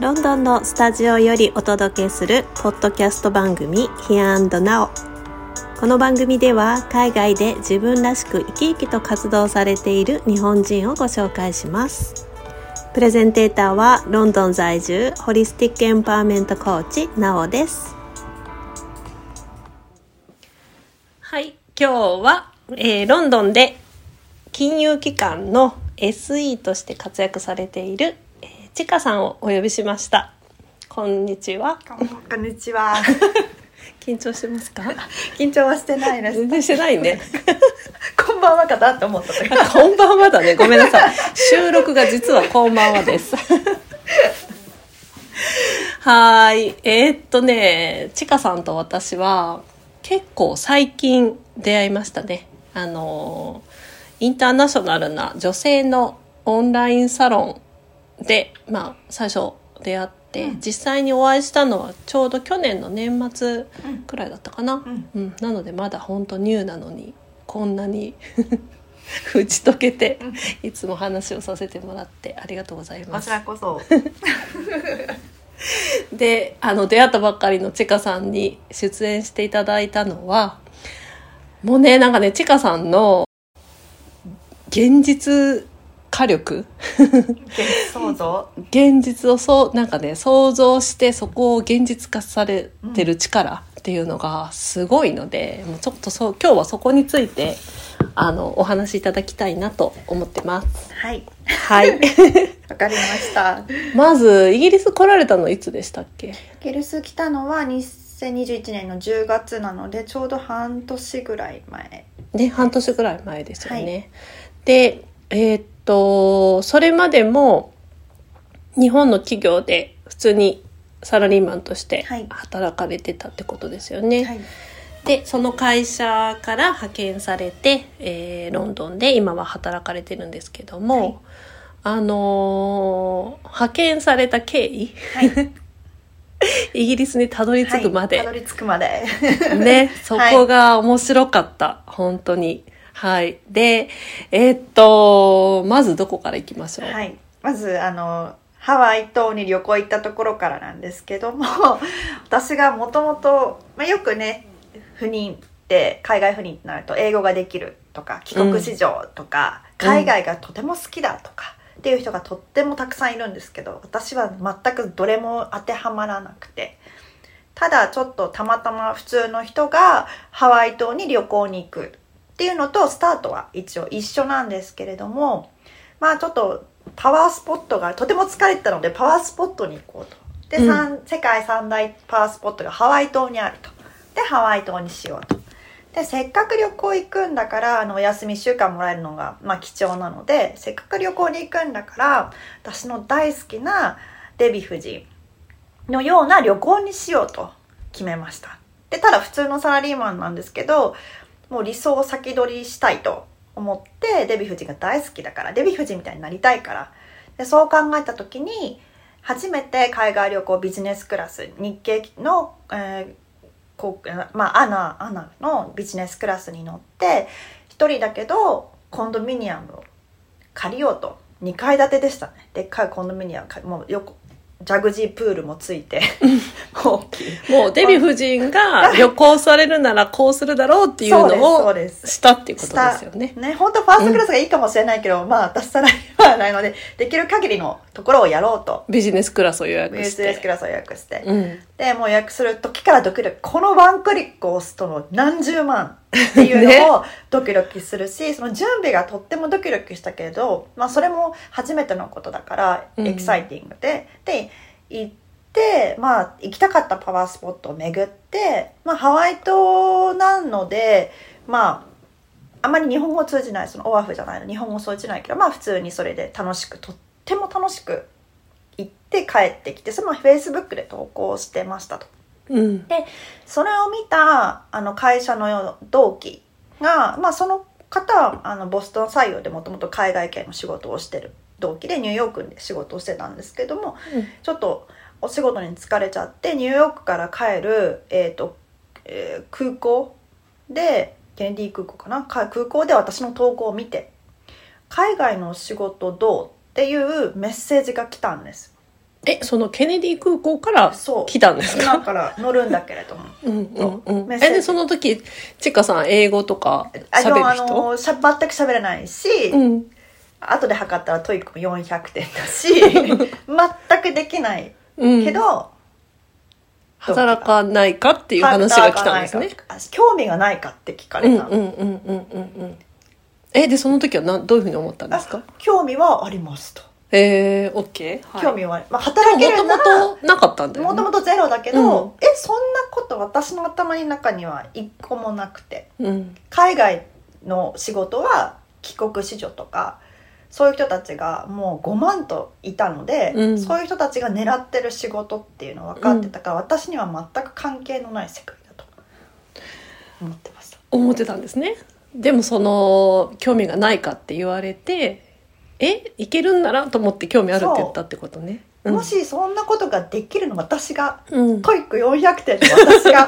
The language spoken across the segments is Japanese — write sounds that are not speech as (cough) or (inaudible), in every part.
ロンドンのスタジオよりお届けするポッドキャスト番組 Here and Now この番組では海外で自分らしく生き生きと活動されている日本人をご紹介します。プレゼンテーターはロンドン在住ホリスティックエンパワーメントコーチなおです。はい今日は、えー、ロンドンで金融機関の SE として活躍されているちかさんをお呼びしました。こんにちは。こんにちは。(laughs) 緊張してますか？(laughs) 緊張はしてないです。全然してないね。(laughs) こんばんはかなって思ったこんばんはだね。ごめんなさい。収録が実はこんばんはです。はい。えー、っとねちかさんと私は結構最近出会いましたね。あのインターナショナルな女性のオンラインサロンで、まあ、最初出会って、うん、実際にお会いしたのはちょうど去年の年末くらいだったかな、うん、うん、なのでまだ本当ニューなのにこんなに打ち解けて、いつも話をさせてもらってありがとうございます。こちらこそ。(laughs) であの出会ったばっかりのちかさんに出演していただいたのはもうねなんかねちかさんの現実火力？想像？現実をそうなんかね想像してそこを現実化されてる力っていうのがすごいので、うん、もうちょっとそう今日はそこについてあのお話しいただきたいなと思ってます。はい。はい。(laughs) わかりました。まずイギリス来られたのいつでしたっけ？イギリス来たのは2021年の10月なのでちょうど半年ぐらい前。ね半年ぐらい前ですよね。はい、でえー、っと、それまでも日本の企業で普通にサラリーマンとして働かれてたってことですよね。はい、で、その会社から派遣されて、えー、ロンドンで今は働かれてるんですけども、はい、あのー、派遣された経緯、はい、(laughs) イギリスにたどり着くまで。たどり着くまで。ね、(laughs) そこが面白かった、本当に。はい。で、えー、っと、まずどこから行きましょう？はい。まず、あの、ハワイ島に旅行行ったところからなんですけども、(laughs) 私がもともと、まあ、よくね、赴任って海外赴任ってなると英語ができるとか、帰国子女とか、うん、海外がとても好きだとか、っていう人がとってもたくさんいるんですけど、私は全くどれも当てはまらなくて、ただちょっとたまたま普通の人がハワイ島に旅行に行くっていうのとスタートは一応一緒なんですけれどもまあちょっとパワースポットがとても疲れてたのでパワースポットに行こうと。で、うん、世界三大パワースポットがハワイ島にあると。でハワイ島にしようと。でせっかく旅行行くんだからあのお休み1週間もらえるのが、まあ、貴重なのでせっかく旅行に行くんだから私の大好きなデヴィ夫人のような旅行にしようと決めました。でただ普通のサラリーマンなんですけどもう理想を先取りしたいと思ってデヴィ夫人が大好きだからデヴィ夫人みたいになりたいから。でそう考えた時に初めて海外旅行ビジネスクラス日系の、えーこうまあ、アナアナのビジネスクラスに乗って1人だけどコンドミニアムを借りようと。2階建てでしたね。でっかいコンドミニアムもうよくジャグジープールもついてもうもうデヴィ夫人が旅行されるならこうするだろうっていうのをしたっていうことですよね。ね本当ファーストクラスがいいかもしれないけど、うん、まあ私さらにはないのでできる限りのところをやろうと。ビジネスクラスを予約して。ビジネスクラスを予約して、うん、でもう予約する時からドキドキ。このワンクリックを押すとの何十万っていうのを (laughs) ドキドキするし、ね、その準備がとってもドキドキしたけど、まあ、それも初めてのことだからエキサイティングで、うん、で行ってまあ行きたかったパワースポットを巡って、まあ、ハワイ島なのでまああまり日本語通じないそのオアフじゃないの。日本語通じないけどまあ普通にそれで楽しくとっても楽しく行って帰ってきてそのフェイスブックで投稿してましたと。うん、でそれを見たあの会社の同期が、まあ、その方はあのボストン採用でもともと海外系の仕事をしてる同期でニューヨークで仕事をしてたんですけども、うん、ちょっとお仕事に疲れちゃってニューヨークから帰る、えーとえー、空港でケネディ空港かな？空港で私の投稿を見て「海外の仕事どう?」っていうメッセージが来たんです。え、そのケネディ空港からそう来たんですか？今から乗るんだけれどもうんうんうん。え、で、その時、ちかさん英語とか喋る人？のしゃ全く喋れないし、うん。後で測ったら TOEIC も400点だし (laughs) 全くできないうん。けど、働かないかっていう話が来たんですね。あ興味がないかって聞かうんれた、うんうんうんうんうん。え、で、その時はなどういうふうに思ったんですか？あ興味はありますと、えー、オッケー。興味は、まあ、働けもともるならとなかったんだよね。もともとゼロだけど、うんえそんなこと私の頭の中には一個もなくてうん。海外の仕事は帰国子女とかそういう人たちがもう5万といたので、うんそういう人たちが狙ってる仕事っていうの分かってたから、私には全く関係のない世界だと思ってました思ってたんですね。でもその、興味がないかって言われて、え、いけるんならと思って興味あるって言ったってことね。うんもしそんなことができるの私がうん。トイック400点の私が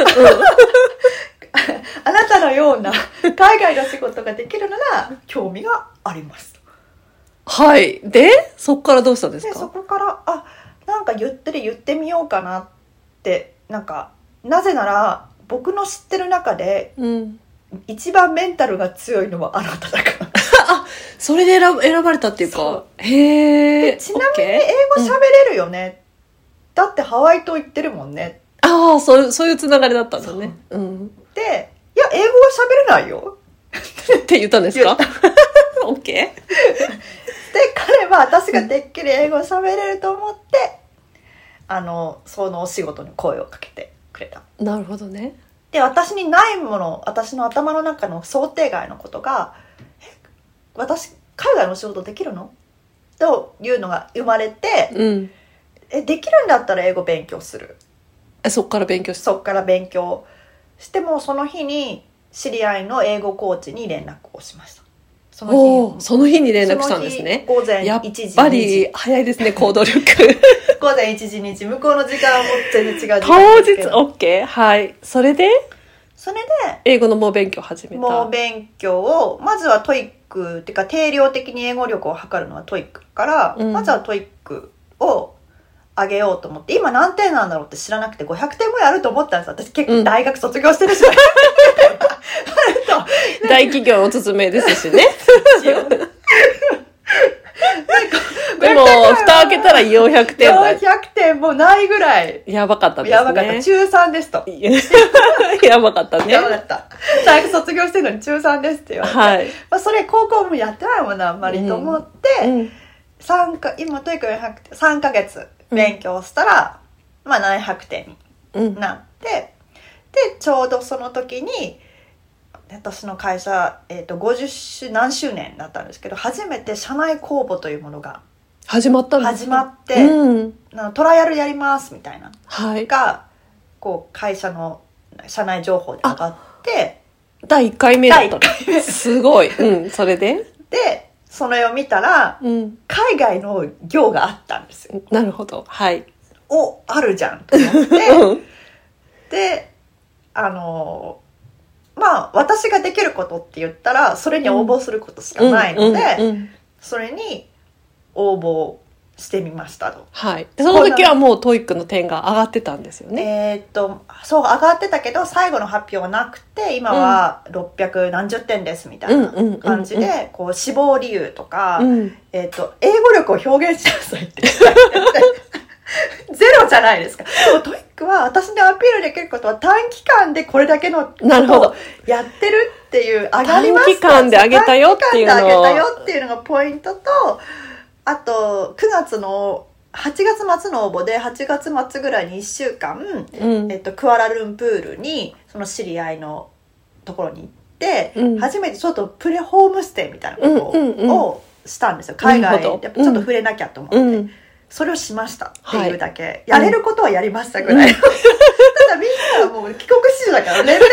あなたのような海外の仕事ができるなら興味がありますはい。で、そっからどうしたんですでそかこからあなんか言ってる言ってみようかなってなんかなぜなら僕の知ってる中でうん。一番メンタルが強いのはあなただから (laughs) それで選ば選ばれたっていうそか。へえ。ちなみに英語喋れるよね、だってハワイ島行ってるもんねーああ、そういう、そういうつながりだったんだね。うん。でいや英語は喋れないよって言ったんですか？(laughs) オッケで彼は私がでっきり英語を喋れると思ってあのそのお仕事に声をかけてくれたー。なるほどね。で私にないもの私の頭の中の想定外のことが「え私海外の仕事できるの?」というのが生まれてうん。「えできるんだったら英語勉強するえ、そっから勉強」。そっから勉強してもその日に知り合いの英語コーチに連絡をしましたその日その日に連絡したんですね。午前やっ1時ぱ2時り早いですね、(laughs) 行動力。午前1時2時向こうの時間はもう全然違う時間当日 OK。はい。それで、それ英語の猛勉強始めた。でもう勉強をまずは TOEIC っていうか定量的に英語力を測るのは TOEIC から、うんまずは TOEIC を上げようと思って今何点なんだろうって知らなくて500点ぐらいあると思ったんです私結構大学卒業してるし、(laughs) 大企業おすすめですしね。でも、蓋開けたら400点だ。400点もないぐらいやばかったですね。やばかった中3ですと (laughs) やばかったね。やばかった大学卒業してるのに中3ですって言われて、はい。まあ、それ高校もやってないもんなあんまりと思って、うん。三か今 TOEIC 400点3ヶ月勉強したら、まあ700点にうん。なってでちょうどその時に私の会社、えー、と50周何周年だったんですけど初めて社内公募というものが始まったんです始まって、うん。あのトライアルやりますみたいなはい。がこう会社の社内情報で上がって第1回目だったの？第一回目すごい。うん。それで？でそれを見たらうん。海外の行があったんですよ。なるほど。はい。おあるじゃんと思って。(laughs) うんであのまあ私ができることって言ったらそれに応募することしかないので、それに応募してみましたと。はい。でその時はもう TOEIC の点が上がってたんですよね。えーっとそう上がってたけど最後の発表はなくて今は600何十点ですみたいな感じでこう死亡理由とか、うん。えーっと英語力を表現しなさいって (laughs) ゼロじゃないですか。でも TOEIC は私でアピールできることは短期間でこれだけのなるほどをやってるっていう、上がりました短期間で上げたよっていうのを短期間で上げたよっていうのがポイントと、あと、9月の、8月末の応募で、8月末ぐらいに1週間、うんえっと、クアラルンプールに、その知り合いのところに行って、うん初めてちょっとプレホームステイみたいなことうんうんうんをしたんですよ。海外、なるほどやっぱちょっと触れなきゃと思って。うん。それをしました。っていうだけ、いやれることはやりましたぐらい、うん。(laughs) ただみんなはもう帰国子女だからレベルが違い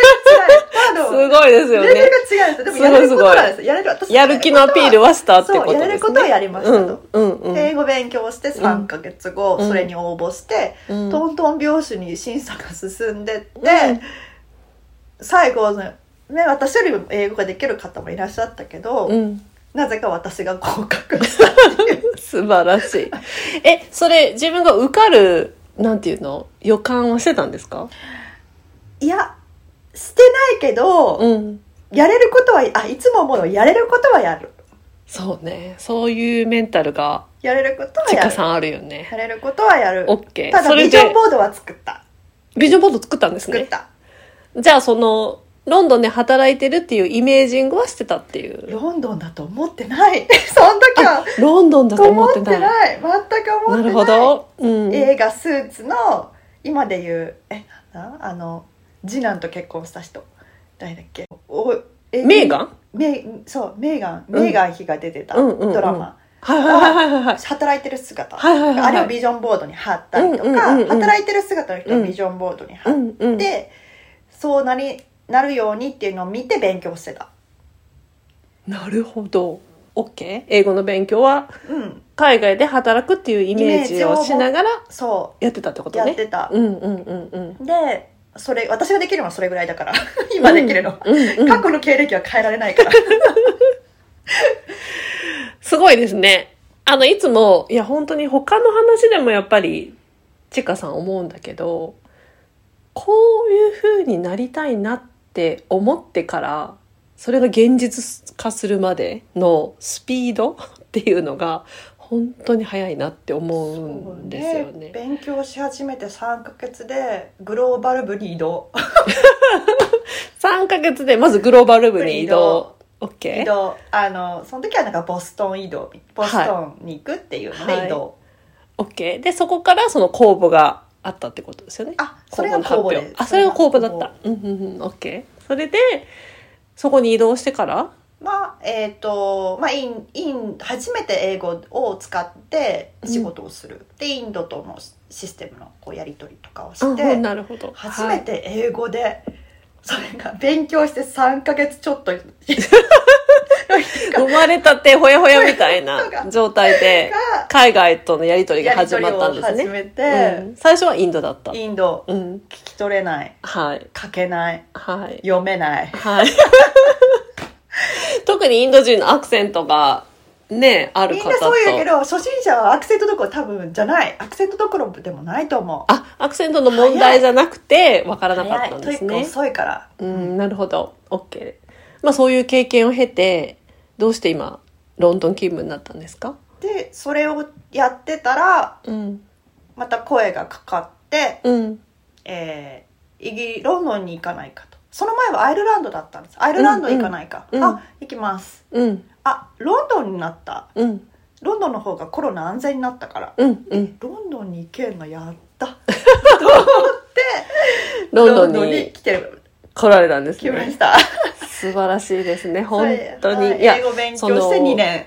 ただすごいですよレベルね。が違うんですよ。でもやれることなんですよやれる私やる気のアピールはしたってことですね。そうやれることはやりましたと。うんうんうん。英語勉強して3ヶ月後、うん。それに応募して、うん。トントン拍子に審査が進んでって、うん。最後ね私よりも英語ができる方もいらっしゃったけど、うん。なぜか私が合格したっていう素晴らしい。え、それ自分が受かる、なんていうの？予感はしてたんですか？いやしてないけど、うん。やれることはあいつも思うのやれることはやるそうね。そういうメンタルが、やれることはやるさんあるよね。やれることはやるオッケー。ただビジョンボードは作ったビジョンボード作ったんですね。作った、じゃあその、ロンドンで働いてるっていうイメージングはしてたっていう。ロンドンだと思ってない。(laughs) その時は。ロンドンだと思思ってない。全く思ってない。なるほど。うん。映画「スーツ」の今で言うえなんだ？あの次男と結婚した人。誰だっけ？おえメーガン？メそうメーガン。うん。メーガン妃が出てた。ドラマ、はいはいはいはいはい。働いてる姿、はいはいはいはい。あれをビジョンボードに貼ったりとか、働いてる姿の人をビジョンボードに貼っ。て、そうなりなるようにっていうのを見て勉強してたなるほど。OK? 英語の勉強はうん海外で働くっていうイメージをしながらそやってたってこうとね。やってた、うんうんうんうん。でそれ私ができるのはそれぐらいだから (laughs) 今できるの、うんうん過去の経歴は変えられないから (laughs) すごいですね。あの、いつも、いや、本当に他の話でもやっぱり、ちかさん思うんだけど、こういう風になりたいなって思ってから、それが現実化するまでのスピード (laughs) っていうのが、本当に早いなって思うんですよね。勉強し始めて3ヶ月でグローバル部に移動 (laughs) 3ヶ月でまずグローバル部に移動。移 OK? 動あのその時はなんかボストン移動ボストンに行くっていうのではい移動、OK。で、そこからその公募があったってことですよね。あそれが公募であ、それが公募だった。うんうんうん、OK。それで、そこに移動してから、まあえっ、とまあインイン初めて英語を使って仕事をする、でインドとのシステムのこうやり取りとかをあしてなるほど。初めて英語で、それが勉強して3ヶ月ちょっとはい、(laughs) 生まれたてほやほやみたいな (laughs) 状態で、が海外とのやり取りが始まったんですね。始めて、うん最初はインドだった。インドうん。聞き取れないはい。書けないはい。読めないはい。特にインド人のアクセントがね、あるみん。なそう言うけど初心者はアクセントどころ多分じゃないアクセントどころでもないと思うあ、アクセントの問題じゃなくて、わからなかったんですね。遅いからうん、なるほど。OK。まあそういう経験を経て、どうして今、ロンドン勤務になったんですか？でそれをやってたらうん。また声がかかって、うん。えーイギリロンドンに行かないかとその前はアイルランドだったんですアイルランド行かないか、うんうんあ行きますうん。あロンドンになったうん。ロンドンの方がコロナ安全になったから、うん。うん。ロンドンに行けんのや (laughs) ったロンドンにに来てる来られたんですね。来ました素晴らしいですね。本当に。はいいや英、語勉強して2年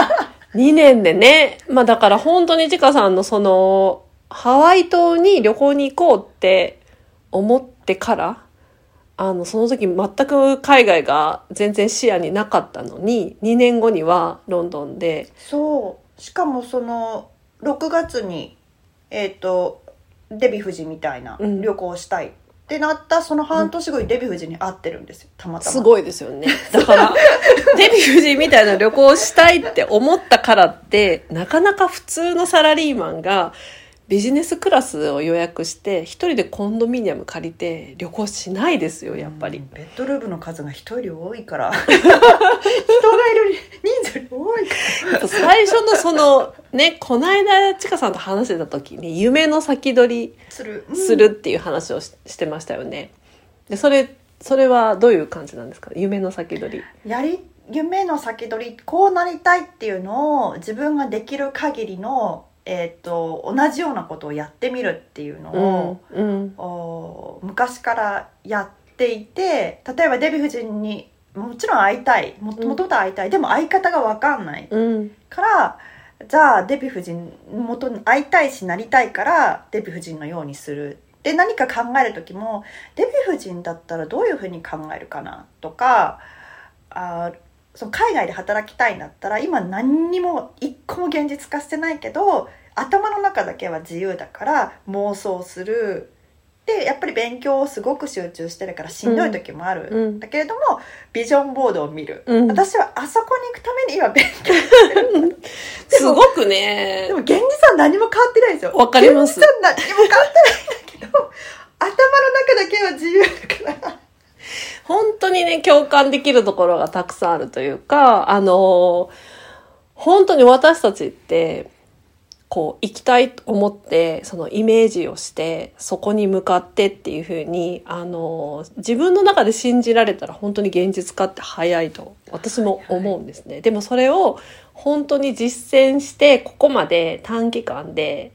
(laughs) 2年でね。まあだから本当にちかさんのその、ハワイ島に旅行に行こうって思ってから、あの、その時全く海外が全然視野になかったのに、2年後にはロンドンで、そうしかもその6月にえっ、とデヴィ夫人みたいなうん旅行をしたいっってなったその半年後にデヴィ夫人に会ってるんですよたまたますごいですよね。だから、デヴィ夫人みたいな旅行したいって思ったからって、なかなか普通のサラリーマンがビジネスクラスを予約して、一人でコンドミニアム借りて旅行しないですよ、やっぱり。ベッドルームの数が人より多いから (laughs) 人がいる人数より多いから最初のその、ね、この間、ちかさんと話してた時に、夢の先取するりするっていう話をししてましたよね。で、それ、それはどういう感じなんですか？夢の先取り。やり夢の先取りこうなりたいっていうのを自分ができる限りの、えー、と同じようなことをやってみるっていうのを、うん。うん。お昔からやっていて例えばデヴィ夫人にもちろん会いたいももともと会いたい、でも会い方が分かんないうん。からじゃあデヴィ夫人元に会いたいしなりたいからデヴィ夫人のようにするで何か考える時もデヴィ夫人だったらどういうふうに考えるかなとかあーその海外で働きたいんだったら今何にも一個も現実化してないけど頭の中だけは自由だから妄想する。ででやっぱり勉強をすごく集中してるからしんどい時もある、うんだけれどもビジョンボードを見る、うん。私はあそこに行くために今勉強してる (laughs) すごくね。でも現実は何も変わってないんですよ。わかります。現実は何も変わってないんだけど頭の中だけはにね、共感できるところがたくさんあるというか、あの、本当に私たちって、こう、行きたいと思って、そのイメージをして、そこに向かってっていうふうに、あの、自分の中で信じられたら本当に現実化って早いと、私も思うんですね。でもそれを本当に実践して、ここまで短期間で、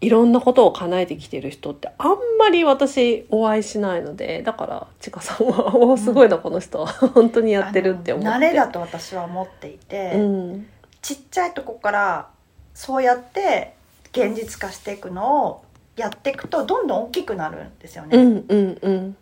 いろんなことを叶えてきてる人ってあんまり私お会いしないのでだからちかさんはおすごいな、この人は。(laughs) 本当にやってるって思って。慣れだと私は思っていて、うんちっちゃいとこからそうやって現実化していくのをやっていくとどんどん大きくなるんですよね。うんうんうん。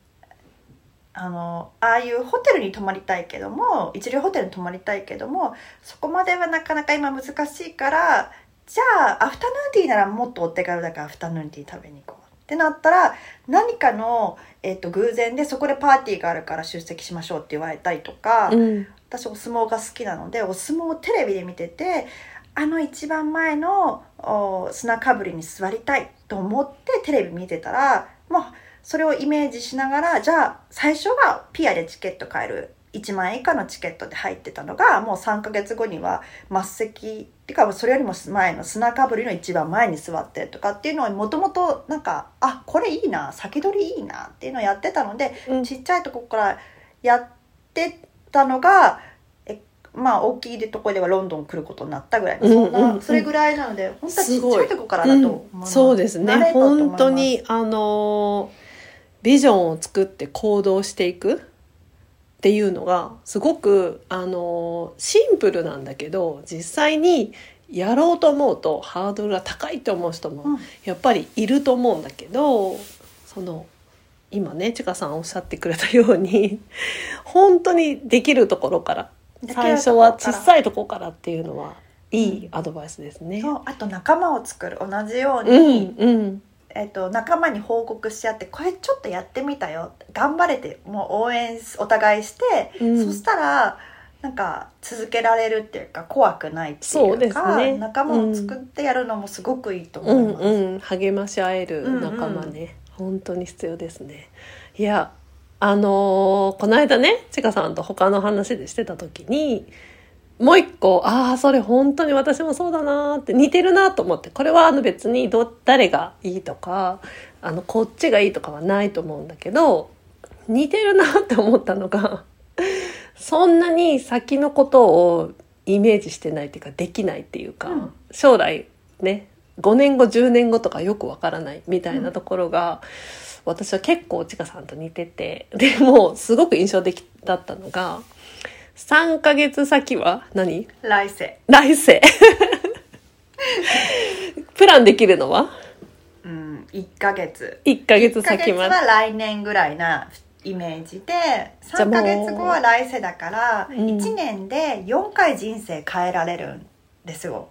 あのああいうホテルに泊まりたいけども一流ホテルに泊まりたいけどもそこまではなかなか今難しいからじゃあアフタヌーンティーならもっとお手軽だからアフタヌーンティー食べに行こうってなったら何かの、えっと偶然でそこでパーティーがあるから出席しましょうって言われたりとか、うん。私お相撲が好きなのでお相撲をテレビで見ててあの一番前のお砂かぶりに座りたいと思ってテレビ見てたらまあそれをイメージしながらじゃあ最初はピアでチケット買える1万円以下のチケットで入ってたのがもう3ヶ月後には末席っていうかそれよりも前の砂かぶりの一番前に座ってとかっていうのをもともとなんかあこれいいな先取りいいなっていうのをやってたのでうん。ちっちゃいとこからやってたのがえまあ大きいところではロンドン来ることになったぐらいそんなうんうんそれぐらいなので本当はちっちゃいとこからだと思います、そうですね。本当にあのビジョンを作って行動していくっていうのがすごくあのシンプルなんだけど実際にやろうと思うとハードルが高いって思う人もうん。やっぱりいると思うんだけどその今ねちかさんおっしゃってくれたように (laughs) 本当にできるところから最初は小さいところからっていうのはいいアドバイスですね。そう。あと仲間を作る。同じよううに、んうんえっと仲間に報告し合ってこれちょっとやってみたよ。頑張れてもう応援お互いして、うん。そしたらなんか続けられるっていうか怖くないってそいううかね。仲間を作ってやるのもすごくいいとうん思います。うん励まし合える仲間ね、本当に必要ですね。いやあのーこの間ねちかさんと他の話でしてた時にもう一個ああそれ本当に私もそうだなーって似てるなと思ってこれはあの別にど誰がいいとかあのこっちがいいとかはないと思うんだけど似てるなって思ったのがそんなに先のことをイメージしてないっていうかできないっていうか、うん。将来ね5年後10年後とかよくわからないみたいなところが、私は結構ちかさんと似ててでもすごく印象的だったのが3ヶ月先は？何？来世、来世。(laughs) プランできるのは？うん、1ヶ月。1ヶ月1ヶ月先までは来年ぐらいなイメージでじゃあもう3ヶ月後は来世だからうん。1年で4回人生変えられるんですよ。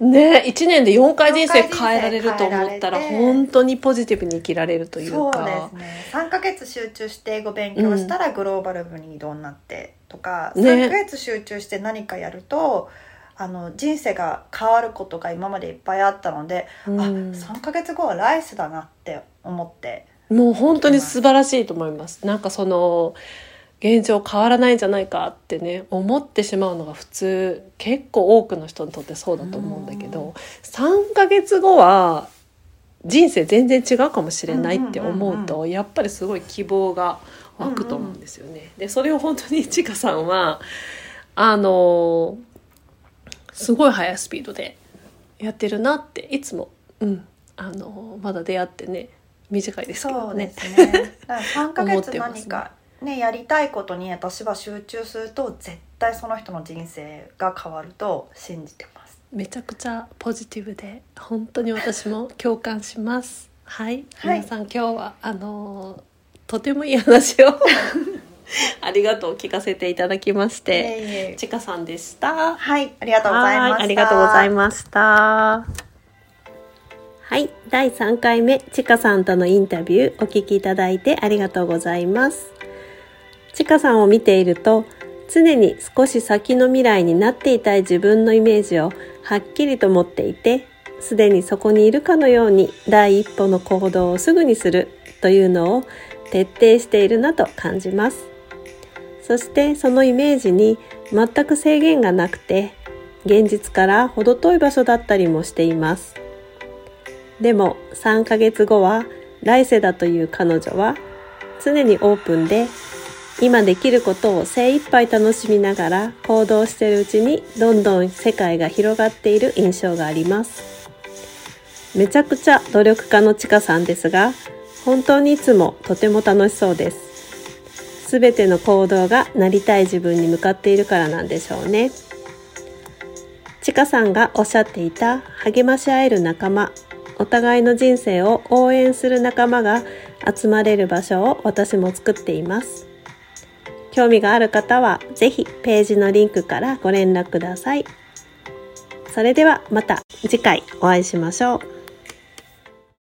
ね1年で4回人生変えられると思ったら変えられて。本当にポジティブに生きられるというそうかですね。3ヶ月集中して英語勉強したらグローバル部に移動になってとか、ね。3ヶ月集中して何かやるとあの人生が変わることが今までいっぱいあったので、うん。あ3ヶ月後は来世だなって思って。もう本当に素晴らしいと思います。なんかその現状変わらないんじゃないかってね思ってしまうのが普通結構多くの人にとってそうだと思うんだけうんど3ヶ月後は人生全然違うかもしれないって思うとやっぱりすごい希望が湧くと思うんですよね。でそれを本当にちかさんはあのすごい速いスピードでやってるなっていつも、うん、あのまだ出会ってね短いですけそうでどね。すねだから3ヶ月何かねやりたいことに私は集中すると絶対その人の人生が変わると信じてますめちゃくちゃポジティブで本当に私も共感します。はい、はい皆さん今日はあのーとてもいい話を (laughs) ありがとう聞かせていただきましいて、ちかさんでした。はいありがとうございましたはいありがとうございました。はい、第3回目、ちかさんとのインタビューお聞きいただいてありがとうございます。ちかさんを見ていると、常に少し先の未来になっていたい自分のイメージをはっきりと持っていて、すでにそこにいるかのように第一歩の行動をすぐにするというのを徹底しているなと感じます。そしてそのイメージに全く制限がなくて、現実から程遠い場所だったりもしています。でも3ヶ月後は来世だという彼女は常にオープンで今できることを精一杯楽しみながら行動してるうちにどんどん世界が広がっている印象がありますめちゃくちゃ努力家のちかさんですが本当にいつもとても楽しそうです。すべての行動がなりたい自分に向かっているからなんでしょうね。ちかさんがおっしゃっていた励まし合える仲間お互いの人生を応援する仲間が集まれる場所を私も作っています。興味がある方はぜひページのリンクからご連絡ください。それではまた次回お会いしましょう。